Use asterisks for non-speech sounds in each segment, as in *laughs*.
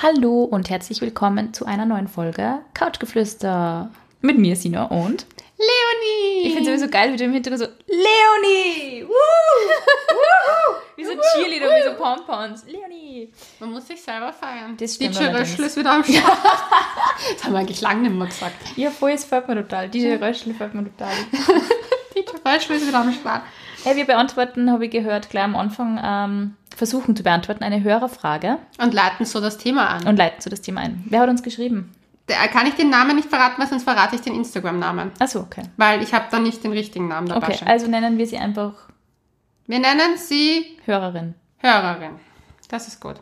Hallo und herzlich willkommen zu einer neuen Folge Couchgeflüster. Mit mir, Sina und Leonie! ich finde es sowieso geil, wie du im Hintergrund so Leonie! *laughs* Woo! Woo! Wie so Cheerleader, wie so Pompons. Leonie! Man muss sich selber feiern. Das stimmt DJ. Röschel ist wieder am Start. *laughs* das haben wir eigentlich lange nicht mehr gesagt. Ja, voll, es gefällt mir total. DJ Röschel gefällt mir total. *laughs* DJ Röschel ist wieder am Start. Hey, wir beantworten, habe ich gehört, gleich am Anfang ähm, versuchen zu beantworten, eine Hörerfrage Und leiten so das Thema an. und leiten zu das Thema ein. Wer hat uns geschrieben? Da kann ich den Namen nicht verraten, weil sonst verrate ich den Instagram-Namen. Achso, okay. Weil ich habe da nicht den richtigen Namen dabei. Okay, stehen. also nennen wir sie einfach Wir nennen sie Hörerin. Hörerin. Das ist gut.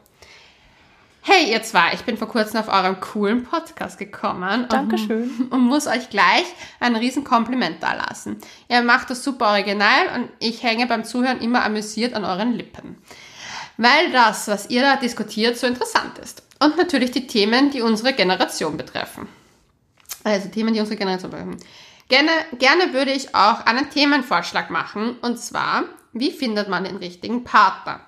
Hey, ihr zwei, ich bin vor kurzem auf eurem coolen Podcast gekommen. Dankeschön. Und, *laughs* und muss euch gleich ein riesen Kompliment dalassen. Ihr macht das super original und ich hänge beim Zuhören immer amüsiert an euren Lippen. Weil das, was ihr da diskutiert, so interessant ist. Und natürlich die Themen, die unsere Generation betreffen. Also Themen, die unsere Generation betreffen. Gerne, gerne würde ich auch einen Themenvorschlag machen. Und zwar, wie findet man den richtigen Partner?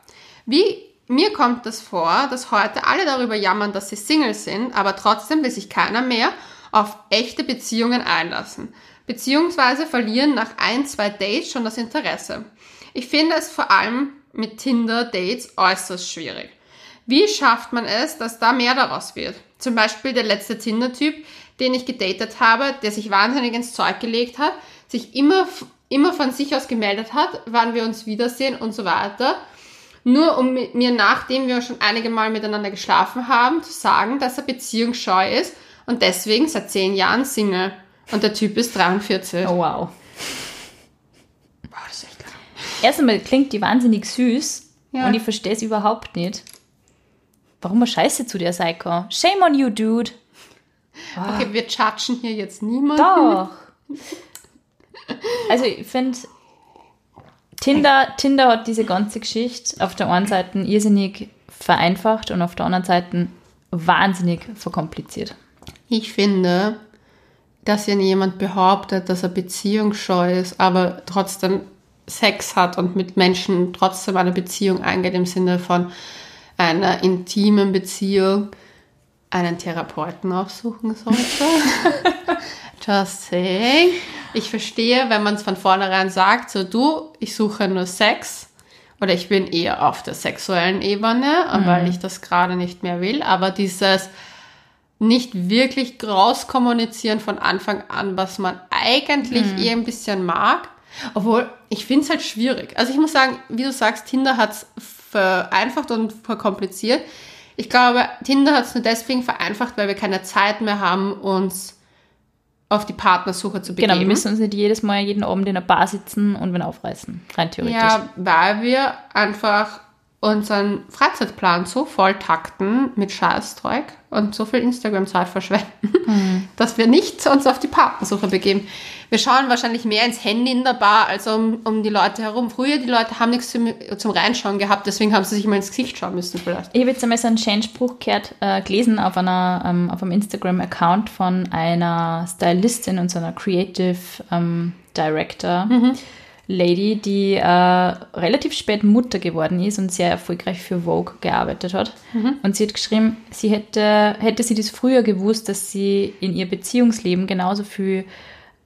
Wie mir kommt es vor, dass heute alle darüber jammern, dass sie Single sind, aber trotzdem will sich keiner mehr auf echte Beziehungen einlassen. Beziehungsweise verlieren nach ein, zwei Dates schon das Interesse. Ich finde es vor allem mit Tinder-Dates äußerst schwierig. Wie schafft man es, dass da mehr daraus wird? Zum Beispiel der letzte Tinder-Typ, den ich gedatet habe, der sich wahnsinnig ins Zeug gelegt hat, sich immer, immer von sich aus gemeldet hat, wann wir uns wiedersehen und so weiter. Nur um mir, nachdem wir schon einige Mal miteinander geschlafen haben, zu sagen, dass er beziehungsscheu ist und deswegen seit zehn Jahren Single. Und der Typ ist 43. Oh, wow. Boah, das ist echt lang. Erst einmal klingt die wahnsinnig süß Ja. und ich verstehe es überhaupt nicht. Warum er scheiße zu dir, Psycho? Shame on you, dude. Okay, wir judgen hier jetzt niemanden. Doch. Also ich finde, Tinder, Tinder hat diese ganze Geschichte auf der einen Seite irrsinnig vereinfacht und auf der anderen Seite wahnsinnig verkompliziert. Ich finde, dass wenn jemand behauptet, dass er beziehungsscheu ist, aber trotzdem Sex hat und mit Menschen trotzdem eine Beziehung eingeht im Sinne von einer intimen Beziehung, einen Therapeuten aufsuchen sollte. *laughs* Just saying. Ich verstehe, wenn man es von vornherein sagt, so du, ich suche nur Sex oder ich bin eher auf der sexuellen Ebene, weil ich das gerade nicht mehr will, aber dieses nicht wirklich groß kommunizieren von Anfang an, was man eigentlich eher ein bisschen mag. Obwohl, ich finde es halt schwierig. Also ich muss sagen, wie du sagst, Tinder hat es vereinfacht und verkompliziert. Ich glaube, Tinder hat es nur deswegen vereinfacht, weil wir keine Zeit mehr haben, uns auf die Partnersuche zu begeben. Genau, wir müssen uns nicht jedes Mal jeden Abend in einer Bar sitzen und wen aufreißen. Rein theoretisch. Ja, weil wir einfach unseren Freizeitplan so voll takten mit Scheißzeug und so viel Instagram-Zeit verschwenden, dass wir nicht uns auf die Partnersuche begeben. Wir schauen wahrscheinlich mehr ins Handy in der Bar als um, um die Leute herum. Früher, die Leute haben nichts zum, zum Reinschauen gehabt, deswegen haben sie sich immer ins Gesicht schauen müssen vielleicht. Ich habe jetzt einmal so einen Scheinspruch gehört, äh, gelesen auf, einer, ähm, auf einem Instagram-Account von einer Stylistin und so einer Creative ähm, Director Lady, die äh, relativ spät Mutter geworden ist und sehr erfolgreich für Vogue gearbeitet hat. Und sie hat geschrieben, sie hätte, hätte sie das früher gewusst, dass sie in ihr Beziehungsleben genauso viel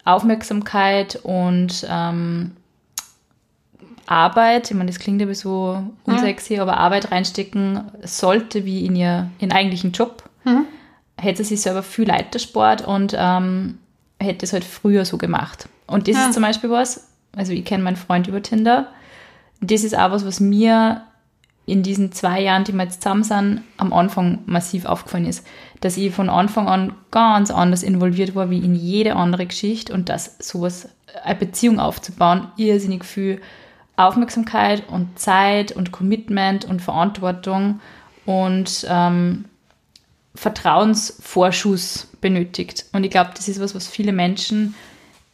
Aufmerksamkeit und ähm, Arbeit, ich meine, das klingt aber so unsexy, aber Arbeit reinstecken sollte wie in ihr ihren eigentlichen Job, hätte sie selber viel Leitersport und ähm, hätte es halt früher so gemacht. Und das Ja. ist zum Beispiel was, also ich kenne meinen Freund über Tinder, das ist auch was, was mir in diesen zwei Jahren, die wir jetzt zusammen sind, am Anfang massiv aufgefallen ist. Dass ich von Anfang an ganz anders involviert war wie in jede andere Geschichte und dass sowas, eine Beziehung aufzubauen, irrsinnig viel Aufmerksamkeit und Zeit und Commitment und Verantwortung und ähm, Vertrauensvorschuss benötigt. Und ich glaube, das ist was, was viele Menschen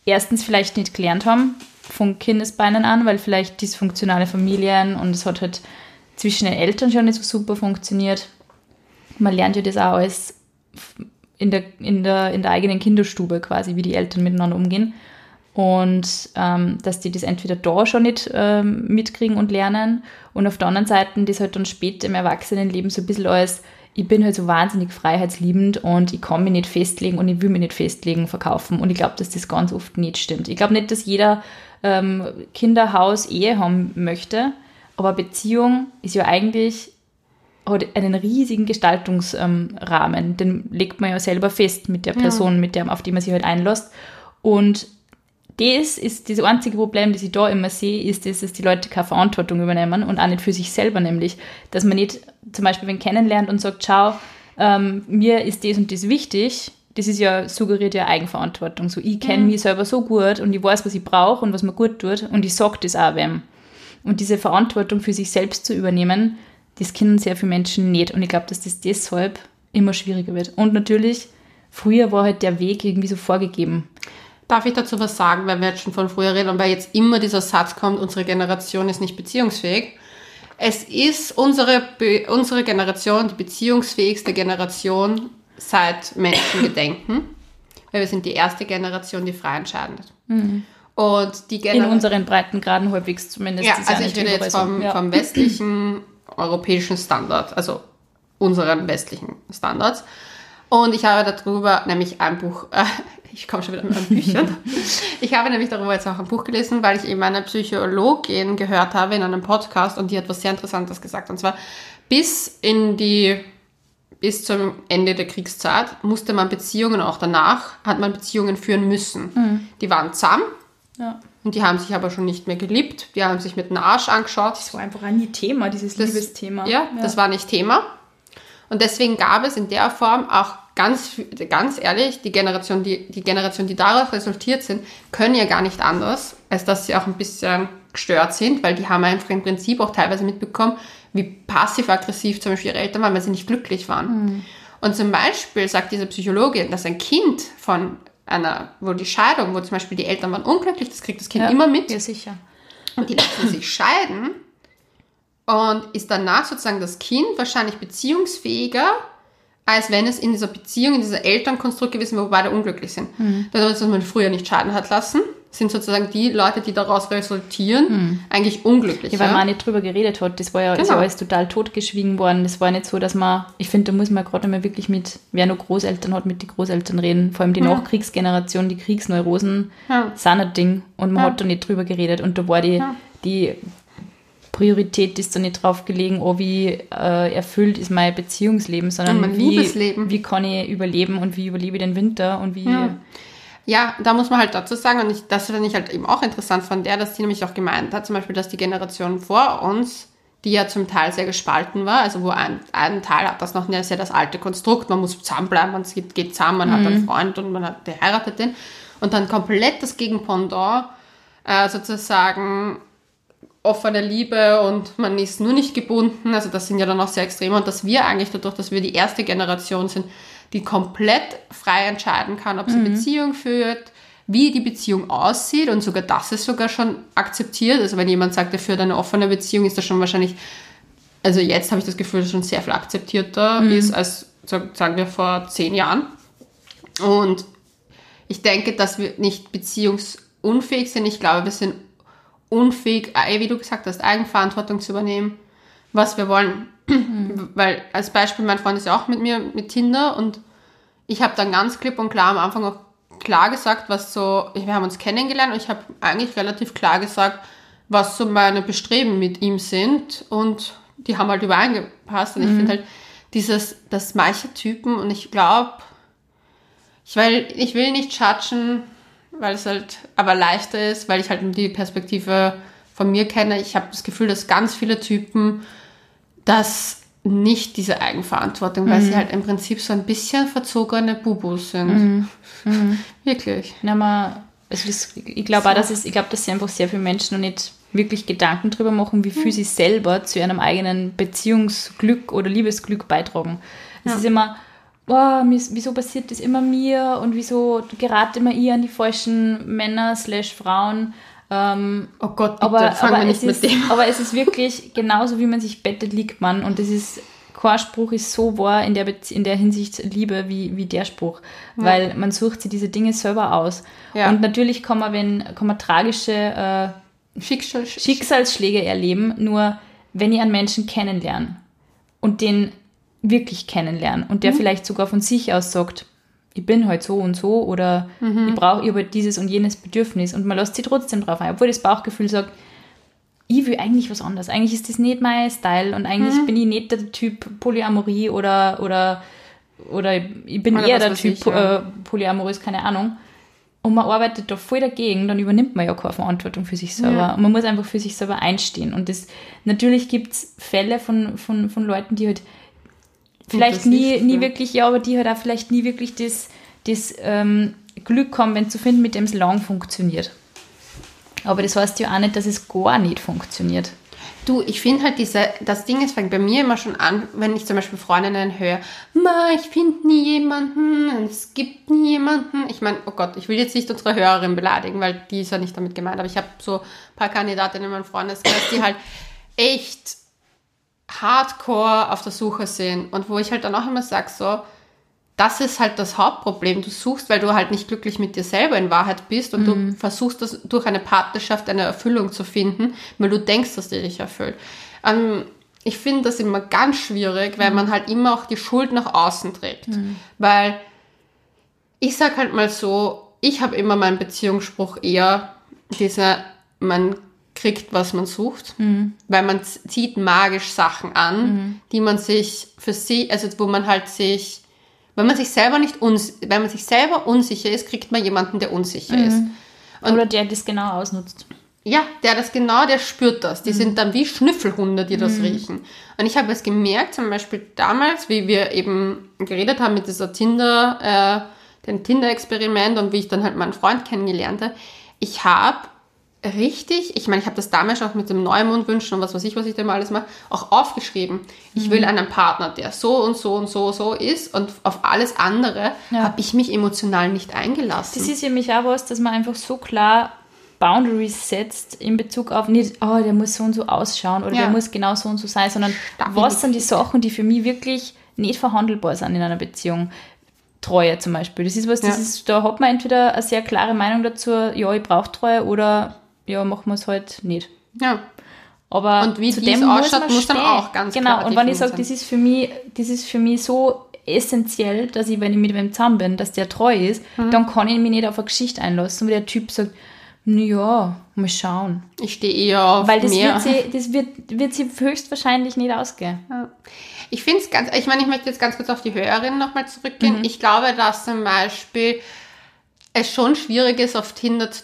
erstens vielleicht nicht gelernt haben, von Kindesbeinen an, weil vielleicht dysfunktionale Familien und es hat halt zwischen den Eltern schon nicht so super funktioniert. Man lernt ja das auch alles in der, in der, in der eigenen Kinderstube quasi, wie die Eltern miteinander umgehen. Und ähm, dass die das entweder da schon nicht ähm, mitkriegen und lernen und auf der anderen Seite das halt dann später im Erwachsenenleben so ein bisschen als ich bin halt so wahnsinnig freiheitsliebend und ich kann mich nicht festlegen und ich will mich nicht festlegen, verkaufen. Und ich glaube, dass das ganz oft nicht stimmt. Ich glaube nicht, dass jeder ähm, Kinderhaus Ehe haben möchte, aber Beziehung ist ja eigentlich hat einen riesigen Gestaltungsrahmen. Ähm, Den legt man ja selber fest mit der Person, ja. mit der, auf die man sich halt einlässt. Und das ist das einzige Problem, das ich da immer sehe, ist, dass, dass die Leute keine Verantwortung übernehmen und auch nicht für sich selber nämlich. Dass man nicht zum Beispiel wenn kennenlernt und sagt, schau, ähm, mir ist das und das wichtig, das ist ja, suggeriert ja Eigenverantwortung. So, ich kenne mhm. mich selber so gut und ich weiß, was ich brauche und was mir gut tut und ich sage das auch wem. Und diese Verantwortung für sich selbst zu übernehmen, das kennen sehr viele Menschen nicht. Und ich glaube, dass das deshalb immer schwieriger wird. Und natürlich, früher war halt der Weg irgendwie so vorgegeben. Darf ich dazu was sagen, weil wir jetzt schon von früher reden und weil jetzt immer dieser Satz kommt, unsere Generation ist nicht beziehungsfähig. Es ist unsere, unsere Generation die beziehungsfähigste Generation seit Menschengedenken, *coughs* weil wir sind die erste Generation, die frei entscheidet. Mhm. Und die In unseren Breitengraden halbwegs zumindest. Ja, also ich rede jetzt vom, ja. vom *coughs* westlichen europäischen Standard, also unseren westlichen Standards. Und ich habe darüber nämlich ein Buch, *laughs* äh, ich komme schon wieder mit meinen Büchern. *laughs* ich habe nämlich darüber jetzt auch ein Buch gelesen, weil ich eben eine Psychologin gehört habe in einem Podcast und die hat was sehr Interessantes gesagt. Und zwar bis in die, bis zum Ende der Kriegszeit musste man Beziehungen, auch danach hat man Beziehungen führen müssen. Mhm. Die waren zahm. Ja. Und die haben sich aber schon nicht mehr geliebt. Die haben sich mit dem Arsch angeschaut. Das war einfach nie Thema, dieses das, Liebesthema. Ja, ja, das war nicht Thema. Und deswegen gab es in der Form auch ganz, ganz ehrlich, die Generation, die, die Generation, die daraus resultiert sind, können ja gar nicht anders, als dass sie auch ein bisschen gestört sind, weil die haben einfach im Prinzip auch teilweise mitbekommen, wie passiv-aggressiv zum Beispiel ihre Eltern waren, weil sie nicht glücklich waren. Mhm. Und zum Beispiel sagt diese Psychologin, dass ein Kind von einer, wo die Scheidung, wo zum Beispiel die Eltern waren unglücklich, das kriegt das Kind ja, immer mit. Ja, sicher. Und die lassen sich scheiden und ist danach sozusagen das Kind wahrscheinlich beziehungsfähiger, als wenn es in dieser Beziehung, in dieser Elternkonstrukt gewesen wäre, wo beide unglücklich sind. Mhm. Dadurch, dass man früher nicht scheiden hat lassen, sind sozusagen die Leute, die daraus resultieren, mhm. eigentlich unglücklich. Ja, weil man nicht drüber geredet hat. Das war ja, genau. ist ja alles total totgeschwiegen worden. Das war nicht so, dass man, ich finde, da muss man gerade mal wirklich mit, wer noch Großeltern hat, mit den Großeltern reden. Vor allem die ja. Nachkriegsgeneration, die Kriegsneurosen ja. sind ein Ding und man hat da nicht drüber geredet. Und da war die, die Priorität ist da nicht drauf gelegen, oh, wie äh, erfüllt ist mein Beziehungsleben, sondern mein wie, Liebesleben. wie kann ich überleben und wie überlebe ich den Winter und wie. Ja. Ja da muss man halt dazu sagen, und ich, das finde ich halt eben auch interessant von der, dass sie nämlich auch gemeint hat, zum Beispiel, dass die Generation vor uns, die ja zum Teil sehr gespalten war, also wo ein, ein Teil hat das noch sehr das alte Konstrukt, man muss zusammenbleiben, man geht, geht zusammen, man mhm. hat einen Freund und man hat, heiratet den, und dann komplett das Gegenpendant, äh, sozusagen offene Liebe und man ist nur nicht gebunden. Also das sind ja dann auch sehr extreme. Und dass wir eigentlich dadurch, dass wir die erste Generation sind, die komplett frei entscheiden kann, ob sie mhm. Beziehung führt, wie die Beziehung aussieht und sogar das ist sogar schon akzeptiert. Also wenn jemand sagt, er führt eine offene Beziehung, ist das schon wahrscheinlich, also jetzt habe ich das Gefühl, dass schon sehr viel akzeptierter mhm. ist als, sagen wir, vor zehn Jahren. Und ich denke, dass wir nicht beziehungsunfähig sind. Ich glaube, wir sind unfähig, äh, wie du gesagt hast, Eigenverantwortung zu übernehmen, was wir wollen. Mhm. Weil als Beispiel, mein Freund ist ja auch mit mir mit Tinder und ich habe dann ganz klipp und klar am Anfang auch klar gesagt, was so, wir haben uns kennengelernt und ich habe eigentlich relativ klar gesagt, was so meine Bestreben mit ihm sind und die haben halt übereingepasst und mhm. ich finde halt dieses, das manche Typen und ich glaube, ich will, ich will nicht judgen, weil es halt aber leichter ist, weil ich halt die Perspektive von mir kenne. Ich habe das Gefühl, dass ganz viele Typen das nicht diese Eigenverantwortung, mhm. weil sie mhm. halt im Prinzip so ein bisschen verzogene Bubus sind. Mhm. Mhm. Wirklich. Na, mal, also das, ich glaube so. auch, dass es, ich glaube, dass sie einfach sehr viele Menschen noch nicht wirklich Gedanken darüber machen, wie viel mhm. sie selber zu ihrem eigenen Beziehungsglück oder Liebesglück beitragen. Es ja. ist immer, oh, wieso passiert das immer mir und wieso gerate immer ihr an die falschen Männer slash Frauen. Ähm, oh Gott, bitte, aber, aber, es ist, aber es ist wirklich genauso, wie man sich bettet, liegt man. Und das ist, kein Spruch ist so wahr in der, in der Hinsicht Liebe wie, wie der Spruch. Ja. Weil man sucht sich diese Dinge selber aus. Ja. Und natürlich kann man, wenn, kann man tragische äh, Schicksalsschläge erleben, nur wenn ich einen Menschen kennenlerne und den wirklich kennenlernen und der vielleicht sogar von sich aus sagt, ich bin halt so und so oder ich brauche habe halt dieses und jenes Bedürfnis und man lässt sich trotzdem drauf ein, obwohl das Bauchgefühl sagt, ich will eigentlich was anderes. Eigentlich ist das nicht mein Style und eigentlich bin ich nicht der Typ Polyamorie oder, oder, oder ich bin Oder eher der Typ ich, ja. äh, polyamorös, keine Ahnung. Und man arbeitet da voll dagegen, dann übernimmt man ja keine Verantwortung für sich selber. Ja. Und man muss einfach für sich selber einstehen. Und das natürlich gibt es Fälle von, von, von Leuten, die halt vielleicht nie, nicht, nie ja. wirklich, ja, aber die halt auch vielleicht nie wirklich das, das ähm, Glück haben, wenn zu finden, mit dem es lang funktioniert. Aber das heißt ja auch nicht, dass es gar nicht funktioniert. Du, ich finde halt diese, das Ding ist, fängt bei mir immer schon an, wenn ich zum Beispiel Freundinnen höre, Ma, ich finde nie jemanden, es gibt nie jemanden. Ich meine, oh Gott, ich will jetzt nicht unsere Hörerin beleidigen, weil die ist ja nicht damit gemeint, aber ich habe so ein paar Kandidatinnen in meinem Freundeskreis, die halt echt hardcore auf der Suche sind und wo ich halt dann auch immer sage, so, das ist halt das Hauptproblem. Du suchst, weil du halt nicht glücklich mit dir selber in Wahrheit bist und du versuchst das durch eine Partnerschaft eine Erfüllung zu finden, weil du denkst, dass die dich erfüllt. Ähm, ich finde das immer ganz schwierig, weil man halt immer auch die Schuld nach außen trägt. Weil ich sag halt mal so, ich habe immer meinen Beziehungsspruch eher dieser, man kriegt, was man sucht, weil man zieht magisch Sachen an, die man sich für sie, also wo man halt sich, wenn man sich selber nicht uns, wenn man sich selber unsicher ist, kriegt man jemanden, der unsicher ist. Oder der das genau ausnutzt. Ja, der das genau, der spürt das. Mhm. Die sind dann wie Schnüffelhunde, die das riechen. Und ich habe es gemerkt, zum Beispiel damals, wie wir eben geredet haben mit dieser Tinder, äh, dem Tinder-Experiment und wie ich dann halt meinen Freund kennengelernt habe. Ich habe richtig, ich meine, ich habe das damals auch mit dem Neumond wünschen und was weiß ich, was ich da mal alles mache, auch aufgeschrieben. Ich Mhm. will einen Partner, der so und so und so so ist und auf alles andere Ja. habe ich mich emotional nicht eingelassen. Das ist ja mich auch was, dass man einfach so klar Boundaries setzt in Bezug auf nicht, oh, der muss so und so ausschauen oder Ja. der muss genau so und so sein, sondern Stabilität. was sind die Sachen, die für mich wirklich nicht verhandelbar sind in einer Beziehung. Treue zum Beispiel. Das ist was, das Ja. ist, da hat man entweder eine sehr klare Meinung dazu, ja, ich brauche Treue oder ja, machen wir es halt nicht. ja. Aber Und wie zu dem ausschaut, man muss dann auch ganz Genau, und wenn ich sage, das ist für mich, das ist für mich so essentiell, dass ich, wenn ich mit wem zusammen bin, dass der treu ist, Mhm. dann kann ich mich nicht auf eine Geschichte einlassen, wo der Typ sagt, ja, mal schauen. Ich stehe eher auf Weil das, mehr. wird sie, das wird, wird sie höchstwahrscheinlich nicht ausgehen. Ja. Ich finde es ganz, ich meine, ich möchte jetzt ganz kurz auf die Hörerin nochmal zurückgehen. Ich glaube, dass zum Beispiel es schon schwierig ist, auf Tinder zu,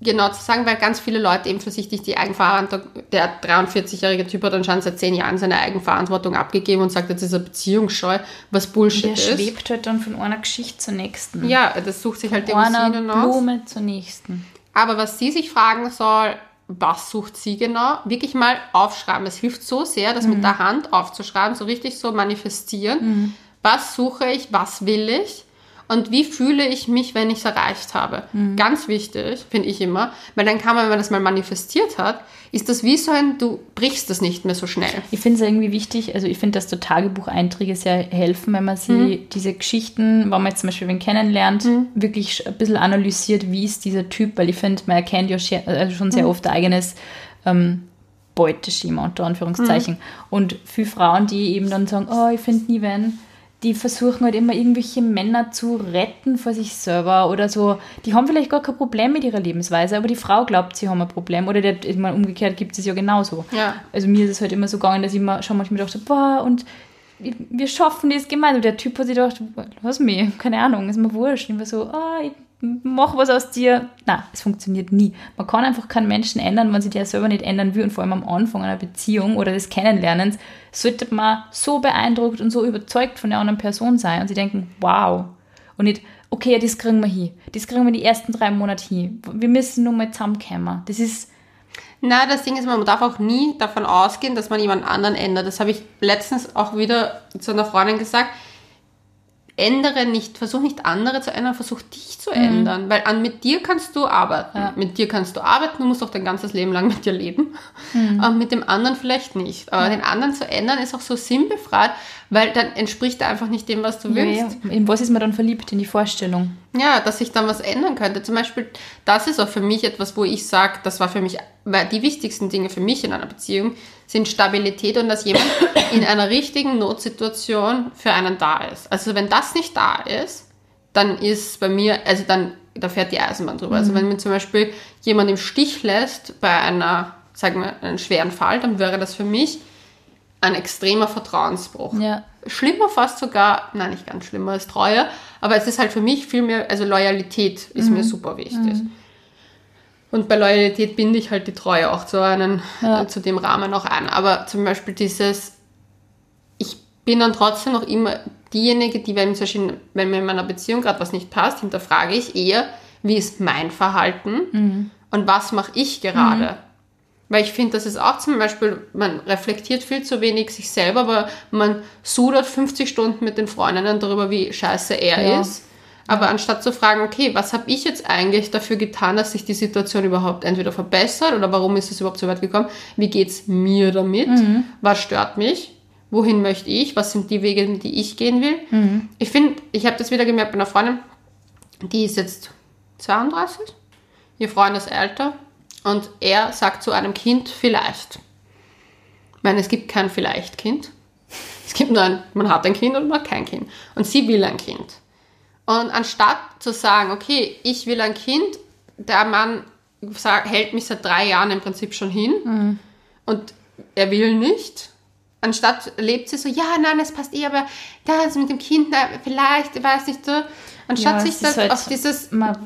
genau zu sagen, weil ganz viele Leute eben für sich die Eigenverantwortung, der 43-jährige Typ hat anscheinend seit zehn Jahren seine Eigenverantwortung abgegeben und sagt, jetzt ist er beziehungsscheu, was Bullshit Der ist. schwebt halt dann von einer Geschichte zur nächsten. Ja, das sucht sich halt die Einer Rosinen aus. Blume zur nächsten. Aber was sie sich fragen soll, was sucht sie genau, wirklich mal aufschreiben. Es hilft so sehr, das mit der Hand aufzuschreiben, so richtig so manifestieren. Was suche ich, was will ich und wie fühle ich mich, wenn ich es erreicht habe. Ganz wichtig, finde ich immer, weil dann kann man, wenn man das mal manifestiert hat, ist das wie so ein, du brichst das nicht mehr so schnell. Ich finde es irgendwie wichtig, also ich finde, dass so Tagebucheinträge sehr helfen, wenn man sie diese Geschichten, wenn man jetzt zum Beispiel wen kennenlernt, wirklich ein bisschen analysiert, wie ist dieser Typ, weil ich finde, man erkennt ja also schon sehr oft ein eigenes ähm, Beuteschema unter Anführungszeichen. Und viele Frauen, die eben dann sagen, oh, ich finde nie wen, die versuchen halt immer irgendwelche Männer zu retten vor sich selber oder so. Die haben vielleicht gar kein Problem mit ihrer Lebensweise, aber die Frau glaubt, sie haben ein Problem. Oder der, ich meine, umgekehrt gibt es ja genauso. Ja. Also mir ist es halt immer so gegangen, dass ich immer schon manchmal dachte, boah, und wir schaffen das gemeinsam. Und der Typ hat sich gedacht, lass mich, keine Ahnung, ist mir wurscht. Und ich war so, ah, ich mach was aus dir. Nein, es funktioniert nie. Man kann einfach keinen Menschen ändern, wenn sich der selber nicht ändern will. Und vor allem am Anfang einer Beziehung oder des Kennenlernens sollte man so beeindruckt und so überzeugt von der anderen Person sein und sie denken, wow. Und nicht, okay, ja, das kriegen wir hin. Das kriegen wir die ersten drei Monate hin. Wir müssen nur mal zusammenkommen. Das ist, Na, das Ding ist, man darf auch nie davon ausgehen, dass man jemand anderen ändert. Das habe ich letztens auch wieder zu einer Freundin gesagt. Ändere nicht, versuch nicht andere zu ändern, versuch dich zu ändern. Weil an mit dir kannst du arbeiten. Mit dir kannst du arbeiten, du musst auch dein ganzes Leben lang mit dir leben. Und mit dem anderen vielleicht nicht. Aber den anderen zu ändern ist auch so sinnbefreit, Weil dann entspricht er einfach nicht dem, was du Ja, willst. ja. In was ist man dann verliebt? In die Vorstellung. Ja, dass sich dann was ändern könnte. Zum Beispiel, das ist auch für mich etwas, wo ich sage, das war für mich, weil die wichtigsten Dinge für mich in einer Beziehung sind Stabilität und dass jemand *coughs* in einer richtigen Notsituation für einen da ist. Also wenn das nicht da ist, dann ist bei mir, also dann, da fährt die Eisenbahn drüber. Also wenn mir zum Beispiel jemand im Stich lässt bei einer, sagen wir, einem schweren Fall, dann wäre das für mich ein extremer Vertrauensbruch. Ja. Schlimmer fast sogar, nein, nicht ganz schlimmer als Treue, aber es ist halt für mich viel mehr, also Loyalität ist mir super wichtig. Und bei Loyalität binde ich halt die Treue auch zu, einen, Ja. äh, zu dem Rahmen auch ein. Aber zum Beispiel dieses, ich bin dann trotzdem noch immer diejenige, die, wenn, Beispiel, wenn mir in meiner Beziehung gerade was nicht passt, hinterfrage ich eher, wie ist mein Verhalten und was mache ich gerade. Weil ich finde, das ist auch zum Beispiel, man reflektiert viel zu wenig sich selber, aber man sudert 50 Stunden mit den Freundinnen darüber, wie scheiße er Ja. ist. Aber anstatt zu fragen, okay, was habe ich jetzt eigentlich dafür getan, dass sich die Situation überhaupt entweder verbessert oder warum ist es überhaupt so weit gekommen? Wie geht's mir damit? Was stört mich? Wohin möchte ich? Was sind die Wege, die ich gehen will? Ich finde, ich habe das wieder gemerkt bei einer Freundin, die ist jetzt 32, ihr Freund ist älter und er sagt zu einem Kind vielleicht. Ich meine, es gibt kein Vielleicht-Kind. Es gibt nur ein, man hat ein Kind und man hat kein Kind. Und sie will ein Kind. Und anstatt zu sagen, okay, ich will ein Kind, der Mann hält mich seit drei Jahren im Prinzip schon hin und er will nicht. Anstatt lebt sie so, ja, nein, es passt eh, aber das mit dem Kind, na, vielleicht, ich weiß nicht so. Anstatt Ja, sich das ist halt- auf dieses, Man,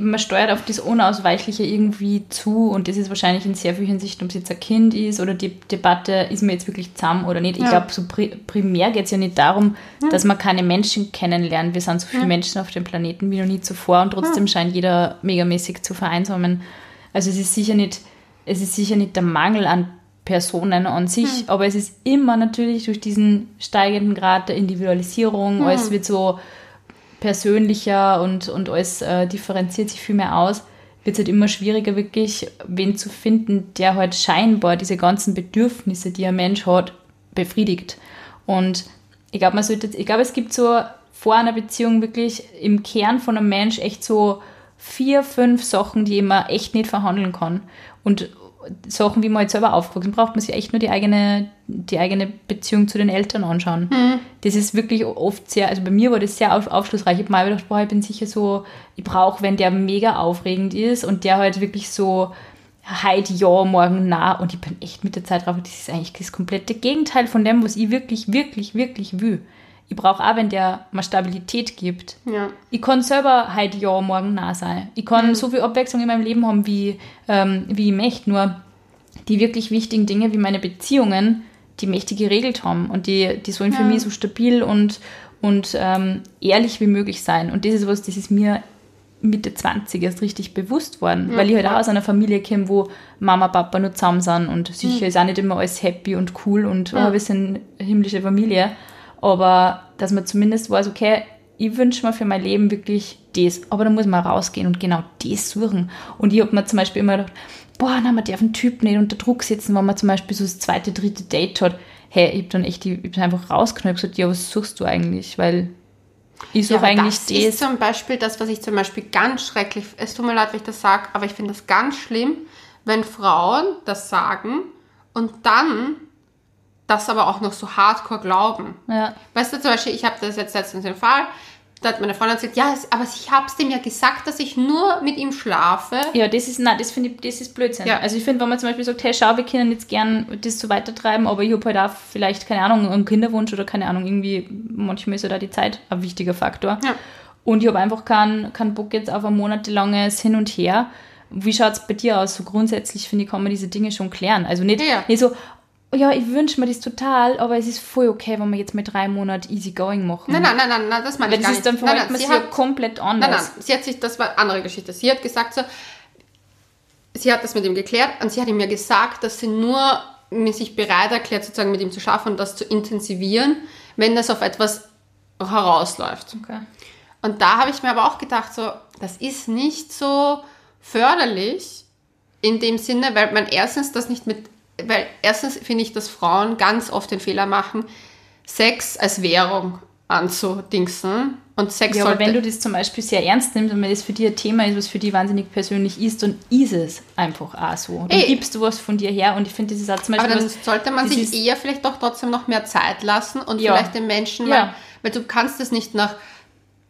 man steuert auf das Unausweichliche irgendwie zu und das ist wahrscheinlich in sehr vielen Hinsichten, ob es jetzt ein Kind ist oder die Debatte, ist man jetzt wirklich zusammen oder nicht. Ich Ja. glaube, so pri primär geht es ja nicht darum, dass man keine Menschen kennenlernt. Wir sind so viele Menschen auf dem Planeten wie noch nie zuvor und trotzdem scheint jeder megamäßig zu vereinsamen. Also es ist sicher nicht, es ist sicher nicht der Mangel an Personen an sich, aber es ist immer natürlich durch diesen steigenden Grad der Individualisierung, alles wird so persönlicher und, und alles äh, differenziert sich viel mehr aus, wird es halt immer schwieriger, wirklich wen zu finden, der halt scheinbar diese ganzen Bedürfnisse, die ein Mensch hat, befriedigt. Und ich glaube, man sollte, ich glaube, es gibt so vor einer Beziehung wirklich im Kern von einem Mensch echt so vier, fünf Sachen, die man echt nicht verhandeln kann. Und Sachen, wie man halt selber aufgewachsen braucht man sich echt nur die eigene, die eigene Beziehung zu den Eltern anschauen. Das ist wirklich oft sehr, also bei mir war das sehr auf, aufschlussreich. Ich habe mal gedacht, boah, ich bin sicher so, ich brauche, wenn der mega aufregend ist und der halt wirklich so heute ja, morgen na und ich bin echt mit der Zeit drauf, das ist eigentlich das komplette Gegenteil von dem, was ich wirklich, wirklich, wirklich will. Ich brauche auch, wenn der mal Stabilität gibt. ja. Ich kann selber heute ja, morgen nah sein. Ich kann so viel Abwechslung in meinem Leben haben, wie, ähm, wie ich möchte. Nur die wirklich wichtigen Dinge wie meine Beziehungen, die möchte ich geregelt haben. Und die, die sollen für Ja. mich so stabil und, und ähm, ehrlich wie möglich sein. Und das ist was, das ist mir Mitte 20 erst richtig bewusst worden, weil ich halt auch aus einer Familie komme, wo Mama, Papa nur zusammen sind und sicher ist auch nicht immer alles happy und cool und oh, wir sind eine himmlische Familie, aber dass man zumindest weiß, okay, ich wünsche mir für mein Leben wirklich das, aber dann muss man rausgehen und genau das suchen. Und ich habe mir zum Beispiel immer gedacht, boah, na, man darf einen Typ nicht unter Druck setzen, wenn man zum Beispiel so das zweite, dritte Date hat. Hey, ich habe dann echt, ich hab dann einfach rausgenommen und gesagt, ja, was suchst du eigentlich? Weil ich Ja, suche aber eigentlich das das. ist zum Beispiel das, was ich zum Beispiel ganz schrecklich, es tut mir leid, wenn ich das sage, aber ich finde das ganz schlimm, wenn Frauen das sagen und dann das aber auch noch so hardcore glauben. ja. Weißt du, zum Beispiel, ich habe das jetzt letztens den Fall, da hat meine Freundin gesagt, ja, aber ich habe es dem ja gesagt, dass ich nur mit ihm schlafe. Ja, das ist, nein, das finde ich, das ist Blödsinn. Ja. Also ich finde, wenn man zum Beispiel sagt, hey, schau, wir können jetzt gern das so weitertreiben, aber ich habe halt auch vielleicht, keine Ahnung, einen Kinderwunsch oder keine Ahnung, irgendwie, manchmal ist ja da die Zeit ein wichtiger Faktor. Ja. Und ich habe einfach keinen keinen Bock jetzt auf ein monatelanges Hin und Her. Wie schaut es bei dir aus? So grundsätzlich, finde ich, kann man diese Dinge schon klären. Also nicht, Ja. nicht so, ja, ich wünsche mir das total, aber es ist voll okay, wenn wir jetzt mit drei Monaten easy going machen. Nein, nein, nein, nein, nein, das meine Weil ich das gar ist dann nicht. Nein, nein, man sie sich ja hat, komplett nein, nein, anders. sie hat sich, das war eine andere Geschichte. Sie hat gesagt so, sie hat das mit ihm geklärt und sie hat ihm ja gesagt, dass sie nur sich bereit erklärt, sozusagen mit ihm zu schaffen und das zu intensivieren, wenn das auf etwas herausläuft. Okay. Und da habe ich mir aber auch gedacht, so, das ist nicht so förderlich in dem Sinne, weil man erstens das nicht mit, weil erstens finde ich, dass Frauen ganz oft den Fehler machen, Sex als Währung anzudingsen. Und Sex Ja, aber wenn du das zum Beispiel sehr ernst nimmst und wenn das für dich ein Thema ist, was für dich wahnsinnig persönlich ist, dann ist es einfach auch so. Dann Ey. gibst du was von dir her und ich finde, das ist auch zum aber Beispiel dann was, sollte man das sich eher vielleicht doch trotzdem noch mehr Zeit lassen und Ja. vielleicht den Menschen, Ja. weil, weil du kannst es nicht nach,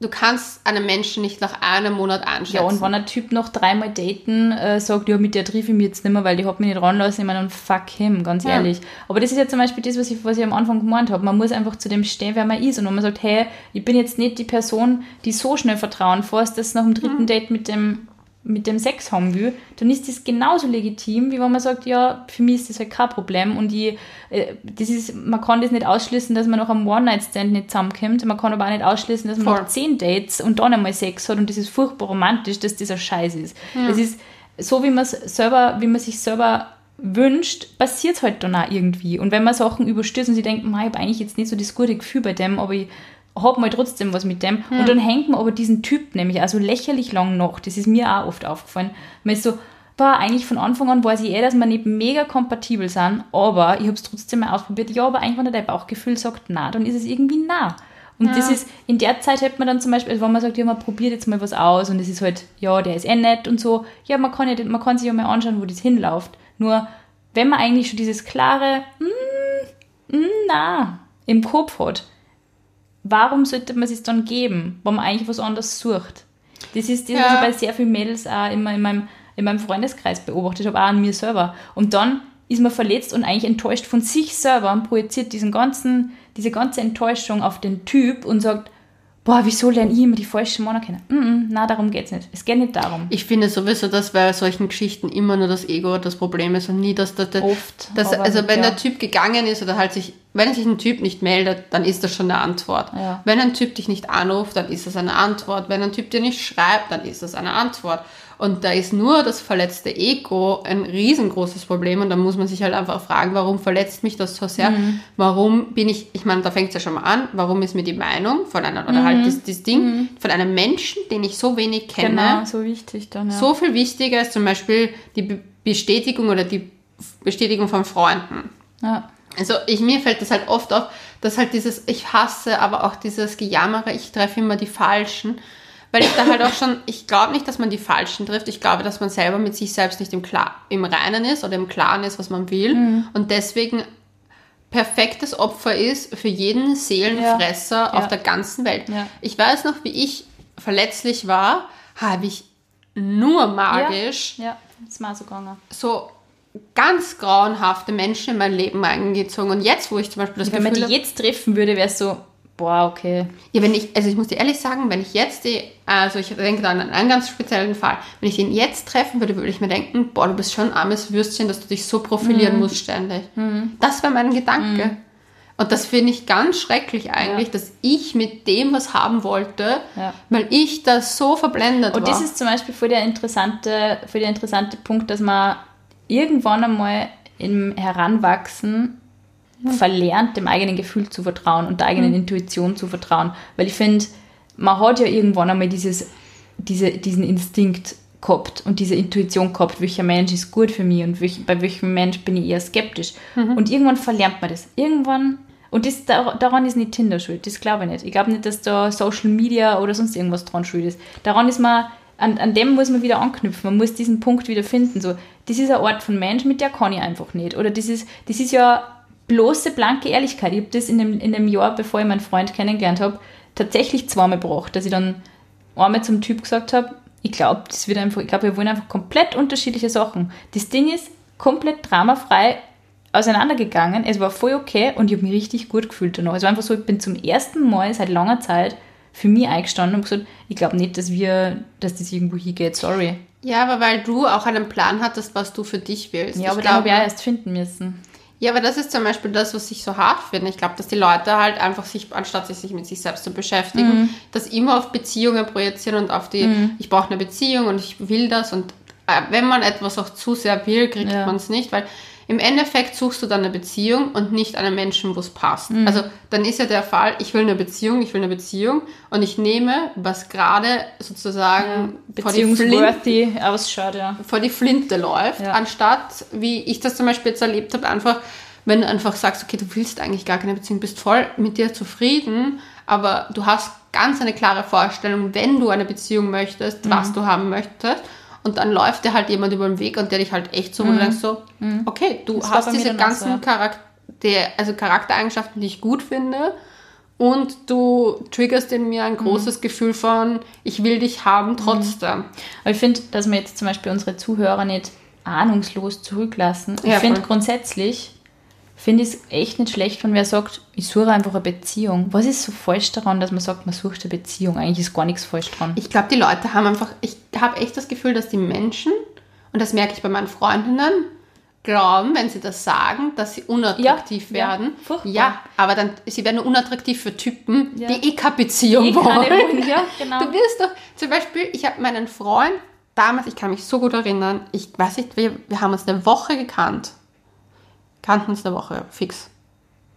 du kannst einen Menschen nicht nach einem Monat einschätzen. Ja, und wenn ein Typ noch dreimal daten äh, sagt, ja, mit der triff ich mich jetzt nicht mehr, weil die hat mich nicht ranlassen, ich meine, dann fuck him, ganz Ja. ehrlich. Aber das ist ja zum Beispiel das, was ich, was ich am Anfang gemeint habe. Man muss einfach zu dem stehen, wer man ist. Und wenn man sagt, hey, ich bin jetzt nicht die Person, die so schnell Vertrauen fasst, dass nach dem dritten Mhm. Date mit dem, mit dem Sex haben will, dann ist das genauso legitim, wie wenn man sagt, ja, für mich ist das halt kein Problem. Und ich, äh, das ist, man kann das nicht ausschließen, dass man nach einem One-Night-Stand nicht zusammenkommt. Man kann aber auch nicht ausschließen, dass man Voll. nach zehn Dates und dann einmal Sex hat und das ist furchtbar romantisch, dass das ein Scheiß ist. Das ist so, wie man es selber, wie man sich selber wünscht, passiert es halt dann auch irgendwie. Und wenn man Sachen überstürzt und sie denkt, "Ma, ich habe eigentlich jetzt nicht so das gute Gefühl bei dem, aber ich habe mal trotzdem was mit dem. Und dann hängt man aber diesen Typ nämlich also lächerlich lang noch. Das ist mir auch oft aufgefallen. Man ist so, war eigentlich von Anfang an weiß ich eh, dass wir nicht mega kompatibel sind, aber ich habe es trotzdem mal ausprobiert. Ja, aber eigentlich, wenn dein Bauchgefühl sagt, na, dann ist es irgendwie nah. Und das ist, in der Zeit hätte man dann zum Beispiel, also wenn man sagt, ja, man probiert jetzt mal was aus und es ist halt, ja, der ist eh nett und so, ja, man kann, ja, man kann sich ja mal anschauen, wo das hinläuft. Nur, wenn man eigentlich schon dieses klare, mm, mm, na, im Kopf hat, warum sollte man es dann geben, wenn man eigentlich was anderes sucht? Das ist das, was Ja. ich bei sehr vielen Mädels auch immer in meinem, in meinem Freundeskreis beobachtet habe, auch an mir selber. Und dann ist man verletzt und eigentlich enttäuscht von sich selber und projiziert diesen ganzen, diese ganze Enttäuschung auf den Typ und sagt, boah, wieso lerne ich immer die falschen Männer kennen? Mm -mm, na, darum geht's nicht. Es geht nicht darum. Ich finde sowieso, dass bei solchen Geschichten immer nur das Ego das Problem ist und nie, dass das, Oft, dass, also wenn ja. der Typ gegangen ist oder halt sich, wenn sich ein Typ nicht meldet, dann ist das schon eine Antwort. Ja. Wenn ein Typ dich nicht anruft, dann ist das eine Antwort. Wenn ein Typ dir nicht schreibt, dann ist das eine Antwort. Und da ist nur das verletzte Ego ein riesengroßes Problem und da muss man sich halt einfach fragen, warum verletzt mich das so sehr? Mhm. Warum bin ich, ich meine, da fängt es ja schon mal an, warum ist mir die Meinung von einer, oder Mhm. halt das, das Ding von einem Menschen, den ich so wenig kenne, Genau, so wichtig dann, ja. so viel wichtiger ist zum Beispiel die Be- Bestätigung oder die Bestätigung von Freunden. ja. Also ich, mir fällt das halt oft auf, dass halt dieses, ich hasse, aber auch dieses Gejammere, ich treffe immer die Falschen. Weil ich da halt auch schon, ich glaube nicht, dass man die Falschen trifft. Ich glaube, dass man selber mit sich selbst nicht im, Klar, im Reinen ist oder im Klaren ist, was man will. Mhm. Und deswegen perfektes Opfer ist für jeden Seelenfresser Ja. auf Ja. der ganzen Welt. Ja. Ich weiß noch, wie ich verletzlich war, habe ich nur magisch Ja, ist mal so gegangen. so ganz grauenhafte Menschen in mein Leben eingezogen. Und jetzt, wo ich zum Beispiel das Wenn man die Gefühl jetzt treffen würde, wäre es so, boah, okay. ja, wenn ich, also ich muss dir ehrlich sagen, wenn ich jetzt die, also ich denke da an einen ganz speziellen Fall, wenn ich den jetzt treffen würde, würde ich mir denken, boah, du bist schon ein armes Würstchen, dass du dich so Mhm. profilieren musst ständig. Das wäre mein Gedanke. Und das finde ich ganz schrecklich eigentlich, Ja. dass ich mit dem was haben wollte, Ja. weil ich da so verblendet Und war. das ist zum Beispiel voll der interessante, voll der interessante Punkt, dass man irgendwann einmal im Heranwachsen verlernt, dem eigenen Gefühl zu vertrauen und der eigenen Mhm. Intuition zu vertrauen. Weil ich finde, man hat ja irgendwann einmal dieses, diese, diesen Instinkt gehabt und diese Intuition gehabt, welcher Mensch ist gut für mich und welch, bei welchem Mensch bin ich eher skeptisch. Mhm. Und irgendwann verlernt man das. Irgendwann, und das, dar- daran ist nicht Tinder schuld, das glaube ich nicht. Ich glaube nicht, dass da Social Media oder sonst irgendwas dran schuld ist. Daran ist man, an, an dem muss man wieder anknüpfen, man muss diesen Punkt wieder finden. So, das ist eine Art von Mensch, mit der kann ich einfach nicht. Oder das ist, das ist ja bloße, blanke Ehrlichkeit. Ich habe das in dem, in dem Jahr, bevor ich meinen Freund kennengelernt habe, tatsächlich zweimal gebraucht, dass ich dann einmal zum Typ gesagt habe, ich glaube, das wird einfach, ich glaube, wir wollen einfach komplett unterschiedliche Sachen. Das Ding ist komplett dramafrei auseinandergegangen. Es war voll okay und ich habe mich richtig gut gefühlt danach. Es war einfach so, ich bin zum ersten Mal seit langer Zeit für mich eingestanden und gesagt, ich glaube nicht, dass wir, dass das irgendwo hingeht, sorry. ja, aber weil du auch einen Plan hattest, was du für dich willst. Ja, Ich aber den glaube- habe ich auch erst finden müssen. Ja, aber das ist zum Beispiel das, was ich so hart finde. Ich glaube, dass die Leute halt einfach sich, anstatt sich mit sich selbst zu beschäftigen, Mhm. das immer auf Beziehungen projizieren und auf die, ich brauche eine Beziehung und ich will das. Und äh, wenn man etwas auch zu sehr will, kriegt Ja. man es nicht, weil im Endeffekt suchst du dann eine Beziehung und nicht einen Menschen, wo es passt. Mhm. Also dann ist ja der Fall, ich will eine Beziehung, ich will eine Beziehung und ich nehme, was gerade sozusagen vor die Flinte ausschaut, ja. vor die Flinte läuft, Ja. anstatt, wie ich das zum Beispiel jetzt erlebt habe, einfach wenn du einfach sagst, okay, du willst eigentlich gar keine Beziehung, bist voll mit dir zufrieden, aber du hast ganz eine klare Vorstellung, wenn du eine Beziehung möchtest, was Mhm. du haben möchtest. Und dann läuft dir halt jemand über den Weg und der dich halt echt so, wo du denkst so, okay, du Mhm. Das hast diese ganzen so. Charakter, also Charaktereigenschaften, die ich gut finde. Und du triggerst in mir Mhm. ein großes Gefühl von, ich will dich haben trotzdem. Aber ich finde, dass wir jetzt zum Beispiel unsere Zuhörer nicht ahnungslos zurücklassen. Ich Ja, finde grundsätzlich, finde ich es echt nicht schlecht, wenn wer sagt, ich suche einfach eine Beziehung. Was ist so falsch daran, dass man sagt, man sucht eine Beziehung? Eigentlich ist gar nichts falsch dran. Ich glaube, die Leute haben einfach, ich habe echt das Gefühl, dass die Menschen, und das merke ich bei meinen Freundinnen, glauben, wenn sie das sagen, dass sie unattraktiv Ja, ja, werden. furchtbar. Ja, aber dann, sie werden nur unattraktiv für Typen, Ja. die eh keine Beziehung Eh keine wollen. wollen, ja, genau. Du wirst doch, zum Beispiel, ich habe meinen Freund, damals, ich kann mich so gut erinnern, ich weiß nicht, wir, wir haben uns eine Woche gekannt. Kannten uns eine Woche, fix.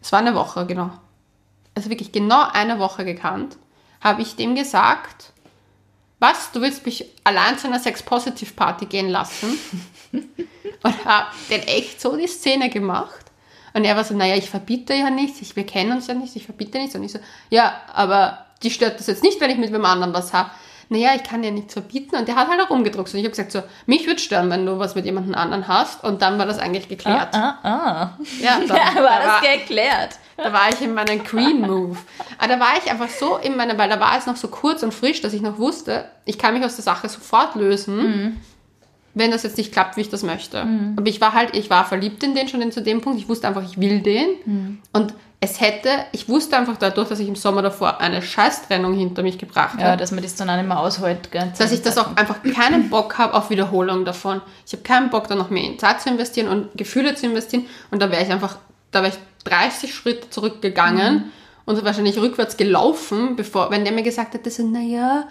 Es war eine Woche, genau. Also wirklich genau eine Woche gekannt. Habe ich dem gesagt, was, du willst mich allein zu einer Sex-Positive-Party gehen lassen? *laughs* und habe den echt so die Szene gemacht. Und er war so, naja, ich verbiete ja nichts, ich, wir kennen uns ja nicht, ich verbiete nichts. Und ich so, ja, aber die stört das jetzt nicht, wenn ich mit wem anderen was habe. Naja, ich kann dir nichts verbieten. Und der hat halt auch rumgedruckt. Und ich habe gesagt so, mich würde stören, wenn du was mit jemandem anderen hast. Und dann war das eigentlich geklärt. Ah, ah. Ja, *laughs* da, Ja, da war das war, geklärt. da war ich in meinem Queen-Move. Aber da war ich einfach so in meiner, weil da war es noch so kurz und frisch, dass ich noch wusste, ich kann mich aus der Sache sofort lösen, wenn das jetzt nicht klappt, wie ich das möchte. Aber ich war halt, ich war verliebt in den schon in zu dem Punkt. Ich wusste einfach, ich will den. Und es hätte, ich wusste einfach dadurch, dass ich im Sommer davor eine Scheißtrennung hinter mich gebracht Ja, habe, dass man das dann auch nicht mehr aushält. gell, dass ich das auch einfach keinen Bock habe auf Wiederholung davon. Ich habe keinen Bock, da noch mehr in Zeit zu investieren und Gefühle zu investieren. Und da wäre ich einfach, da wäre ich 30 Schritte zurückgegangen und wahrscheinlich rückwärts gelaufen, bevor, wenn der mir gesagt hätte, so, naja,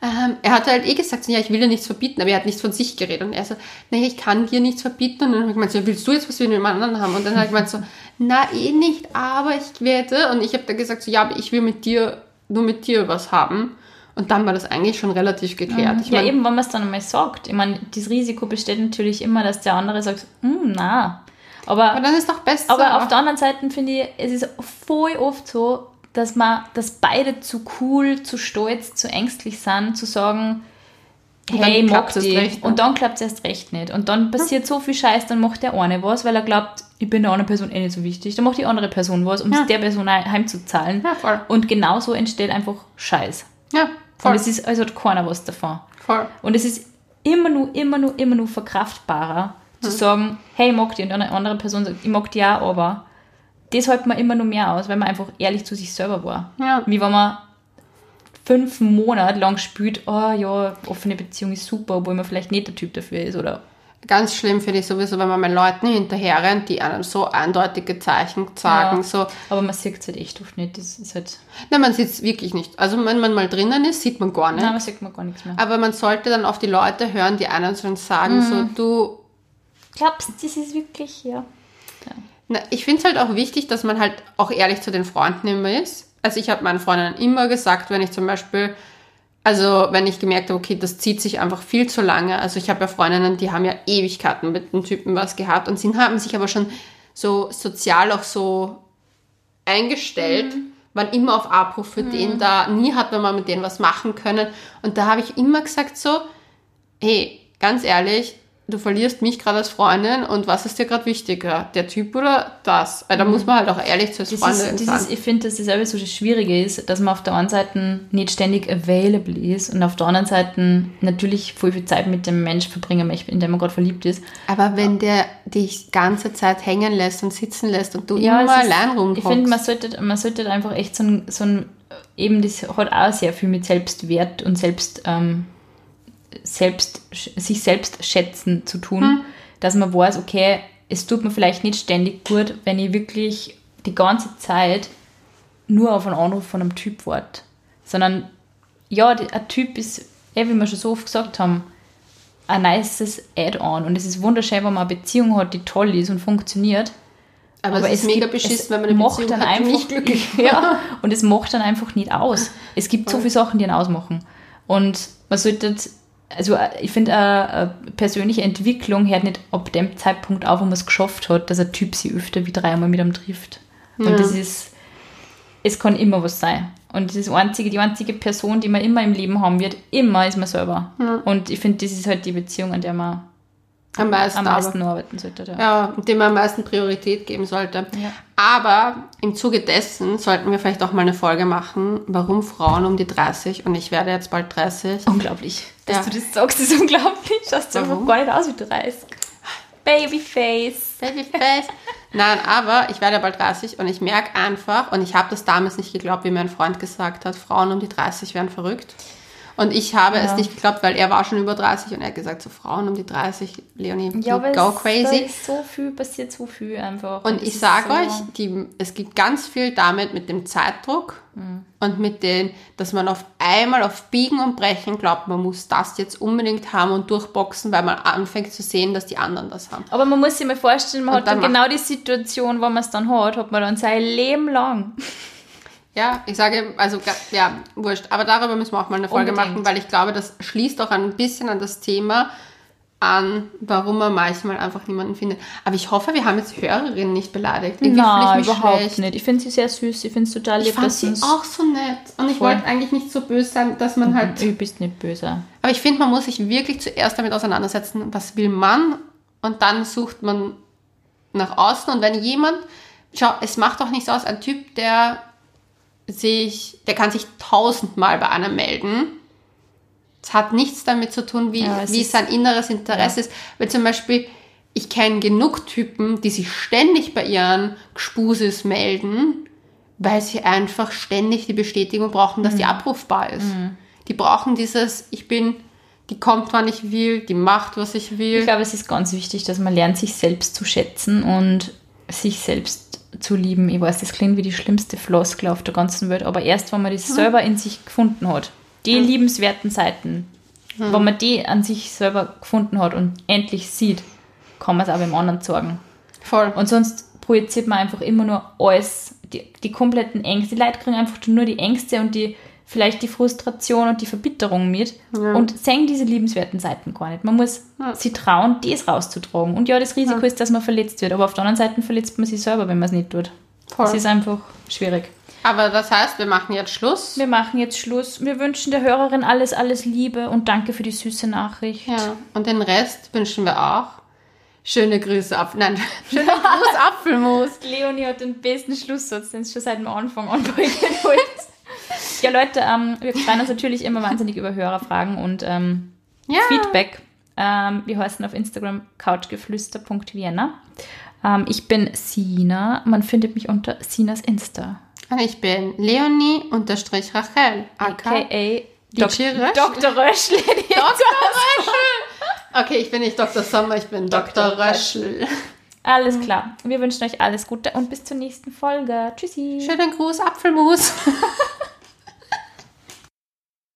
ähm, er hat halt eh gesagt, so, ja, ich will dir nichts verbieten, aber er hat nichts von sich geredet. Und er so, naja, ich kann dir nichts verbieten. Und dann habe ich gemeint, so, willst du jetzt was wir mit dem anderen haben? Und dann habe ich gemeint so, na, eh nicht, aber ich werde. Und ich habe dann gesagt, so, ja, aber ich will mit dir, nur mit dir was haben. Und dann war das eigentlich schon relativ geklärt. Ich ja, mein, eben, wenn man es dann einmal sagt. Ich meine, das Risiko besteht natürlich immer, dass der andere sagt, "Hm, na. Aber, aber dann ist doch besser. aber auf der anderen Seite finde ich, es ist voll oft so, dass man, dass beide zu cool, zu stolz, zu ängstlich sind, zu sagen, hey, mag die. recht, ne? Und dann klappt es erst recht nicht. Und dann passiert so viel Scheiß, dann macht der eine was, weil er glaubt, ich bin der anderen Person eh nicht so wichtig. Dann macht die andere Person was, um Ja. es der Person heim- heimzuzahlen. Ja, voll. Und genauso entsteht einfach Scheiß. ja, voll. Und es ist, also hat keiner was davon. voll. Und es ist immer nur, immer nur, immer nur verkraftbarer, zu sagen, hey, ich mag die. Und eine andere Person sagt, ich mag die auch, aber das hält man immer nur mehr aus, weil man einfach ehrlich zu sich selber war. Ja. Wie wenn man fünf Monate lang spürt, oh ja, offene Beziehung ist super, obwohl man vielleicht nicht der Typ dafür ist. Oder Ganz schlimm finde ich sowieso, wenn man mit Leuten hinterherrennt, die einem so eindeutige Zeichen sagen. Ja. So, aber man sieht es halt echt oft nicht. Das ist halt. nein, man sieht es wirklich nicht. Also wenn man mal drinnen ist, sieht man gar nicht. Nein, man sieht man gar nichts mehr. Aber man sollte dann auf die Leute hören, die einem schon sagen, Mhm. so du, Glaubst du, das ist wirklich, ja. Na, ich finde es halt auch wichtig, dass man halt auch ehrlich zu den Freunden immer ist. Also ich habe meinen Freundinnen immer gesagt, wenn ich zum Beispiel, also wenn ich gemerkt habe, okay, das zieht sich einfach viel zu lange. Also ich habe ja Freundinnen, die haben ja Ewigkeiten mit dem Typen was gehabt und sie haben sich aber schon so sozial auch so eingestellt, waren immer auf Abruf für den da. Nie hat man mal mit denen was machen können. Und da habe ich immer gesagt so, hey, ganz ehrlich, du verlierst mich gerade als Freundin und was ist dir gerade wichtiger, der Typ oder das? Weil da muss man halt auch ehrlich zu als Das Freundin ist, sein. ist, ich finde, dass das selber so das Schwierige ist, dass man auf der einen Seite nicht ständig available ist und auf der anderen Seite natürlich voll viel Zeit mit dem Mensch verbringen möchte, in dem man gerade verliebt ist. Aber wenn der dich ganze Zeit hängen lässt und sitzen lässt und du es immer allein rumkommst. Ich finde, man sollte, man sollte einfach echt so ein, so ein, eben das hat auch sehr viel mit Selbstwert und Selbst, ähm, selbst, sich selbst schätzen zu tun, Hm. dass man weiß, okay, es tut mir vielleicht nicht ständig gut, wenn ich wirklich die ganze Zeit nur auf einen Anruf von einem Typ warte, sondern ja, ein Typ ist, eh, wie wir schon so oft gesagt haben, ein nices Add-on und es ist wunderschön, wenn man eine Beziehung hat, die toll ist und funktioniert. aber, es ist mega gibt- beschissen, es wenn man eine macht Beziehung dann hat, einfach, nicht glücklich *laughs* Ja, und es macht dann einfach nicht aus. Es gibt so viele Sachen, die ihn ausmachen. Und man sollte also äh, ich finde, eine persönliche Entwicklung hört nicht ab dem Zeitpunkt auf, wo man es geschafft hat, dass ein Typ sie öfter wie dreimal mit einem trifft. Und das ist, es kann immer was sein. Und das ist einzige, die einzige Person, die man immer im Leben haben wird, immer ist man selber. Und ich finde, das ist halt die Beziehung, an der man Am meisten, am aber. meisten arbeiten sollte. Ja. Ja, dem man am meisten Priorität geben sollte. Ja. Aber im Zuge dessen sollten wir vielleicht auch mal eine Folge machen, warum Frauen um die 30 und ich werde jetzt bald 30. Unglaublich. Dass Ja. du das sagst, ist unglaublich. Schaust du einfach gar nicht aus wie 30. Babyface. Babyface. Nein, aber ich werde bald 30 und ich merke einfach, und ich habe das damals nicht geglaubt, wie mein Freund gesagt hat, Frauen um die 30 werden verrückt. Und ich habe es Ja. nicht geglaubt, weil er war schon über 30 und er hat gesagt, so Frauen um die 30, Leonie, Ja, aber go es, crazy. ist so viel, passiert so viel einfach. Und es ich sage so, euch, die, es gibt ganz viel damit mit dem Zeitdruck Mhm. und mit den, dass man auf einmal auf Biegen und Brechen glaubt, man muss das jetzt unbedingt haben und durchboxen, weil man anfängt zu sehen, dass die anderen das haben. Aber man muss sich mal vorstellen, man Und hat dann dann genau die Situation, wo man es dann hat, hat man dann sein Leben lang. Ja, ich sage, also ja, wurscht. Aber darüber müssen wir auch mal eine Folge Unbedingt. machen, weil ich glaube, das schließt auch ein bisschen an das Thema an, warum man manchmal einfach niemanden findet. Aber ich hoffe, wir haben jetzt Hörerinnen nicht beleidigt. Irgendwie Nein, ich überhaupt schlecht. nicht. Ich finde sie sehr süß, ich finde es total Ich lieb, fand dass sie auch so nett. Und ich wollte eigentlich nicht so böse sein, dass man halt Du bist nicht böse. Aber ich finde, man muss sich wirklich zuerst damit auseinandersetzen, was will man und dann sucht man nach außen. Und wenn jemand, schau, es macht doch nichts aus, ein Typ, der sich, der kann sich tausendmal bei einem melden. Es hat nichts damit zu tun, wie, Ja, wie ist- sein inneres Interesse ist. Weil zum Beispiel, ich kenne genug Typen, die sich ständig bei ihren Gspusis melden, weil sie einfach ständig die Bestätigung brauchen, dass die Mhm. abrufbar ist. Die brauchen dieses, ich bin, die kommt, wann ich will, die macht, was ich Ich will. glaube, es ist ganz wichtig, dass man lernt, sich selbst zu schätzen und sich selbst zu lieben. Ich weiß, das klingt wie die schlimmste Floskel auf der ganzen Welt, aber erst, wenn man das selber in sich gefunden hat, die liebenswerten Seiten, wenn man die an sich selber gefunden hat und endlich sieht, kann man es auch beim anderen sagen. Voll. Und sonst projiziert man einfach immer nur alles, die, die kompletten Ängste. Die Leute kriegen einfach nur die Ängste und die vielleicht die Frustration und die Verbitterung mit und sehen diese liebenswerten Seiten gar nicht. Man muss sie trauen, das rauszutragen. Und ja, das Risiko ist, dass man verletzt wird, aber auf der anderen Seite verletzt man sich selber, wenn man es nicht tut. Voll. Das ist einfach schwierig. Aber das heißt, wir machen jetzt Schluss. Wir machen jetzt Schluss. Wir wünschen der Hörerin alles, alles Liebe und danke für die süße Nachricht. Ja, und den Rest wünschen wir auch. Schöne Grüße ab. Nein, *laughs* schöne Gruß Apfelmus. *laughs* Leonie hat den besten Schlusssatz, den es schon seit dem Anfang an bringen wollte. *laughs* Ja, Leute, ähm, wir freuen uns natürlich immer wahnsinnig über Hörerfragen und ähm, Ja. Feedback. Ähm, wir heißen auf Instagram couchgeflüster.vienna. Ähm, ich bin Sina. Man findet mich unter Sinas Insta. Und ich bin Leonie unterstrich Rachel. A.k.a. Die Dok Röschl. Dr. Röschl. Okay, ich bin nicht Dr. Sommer, ich bin Dr. Dr. Röschl. Alles klar. Wir wünschen euch alles Gute und bis zur nächsten Folge. Tschüssi. Schönen Gruß Apfelmus. *laughs*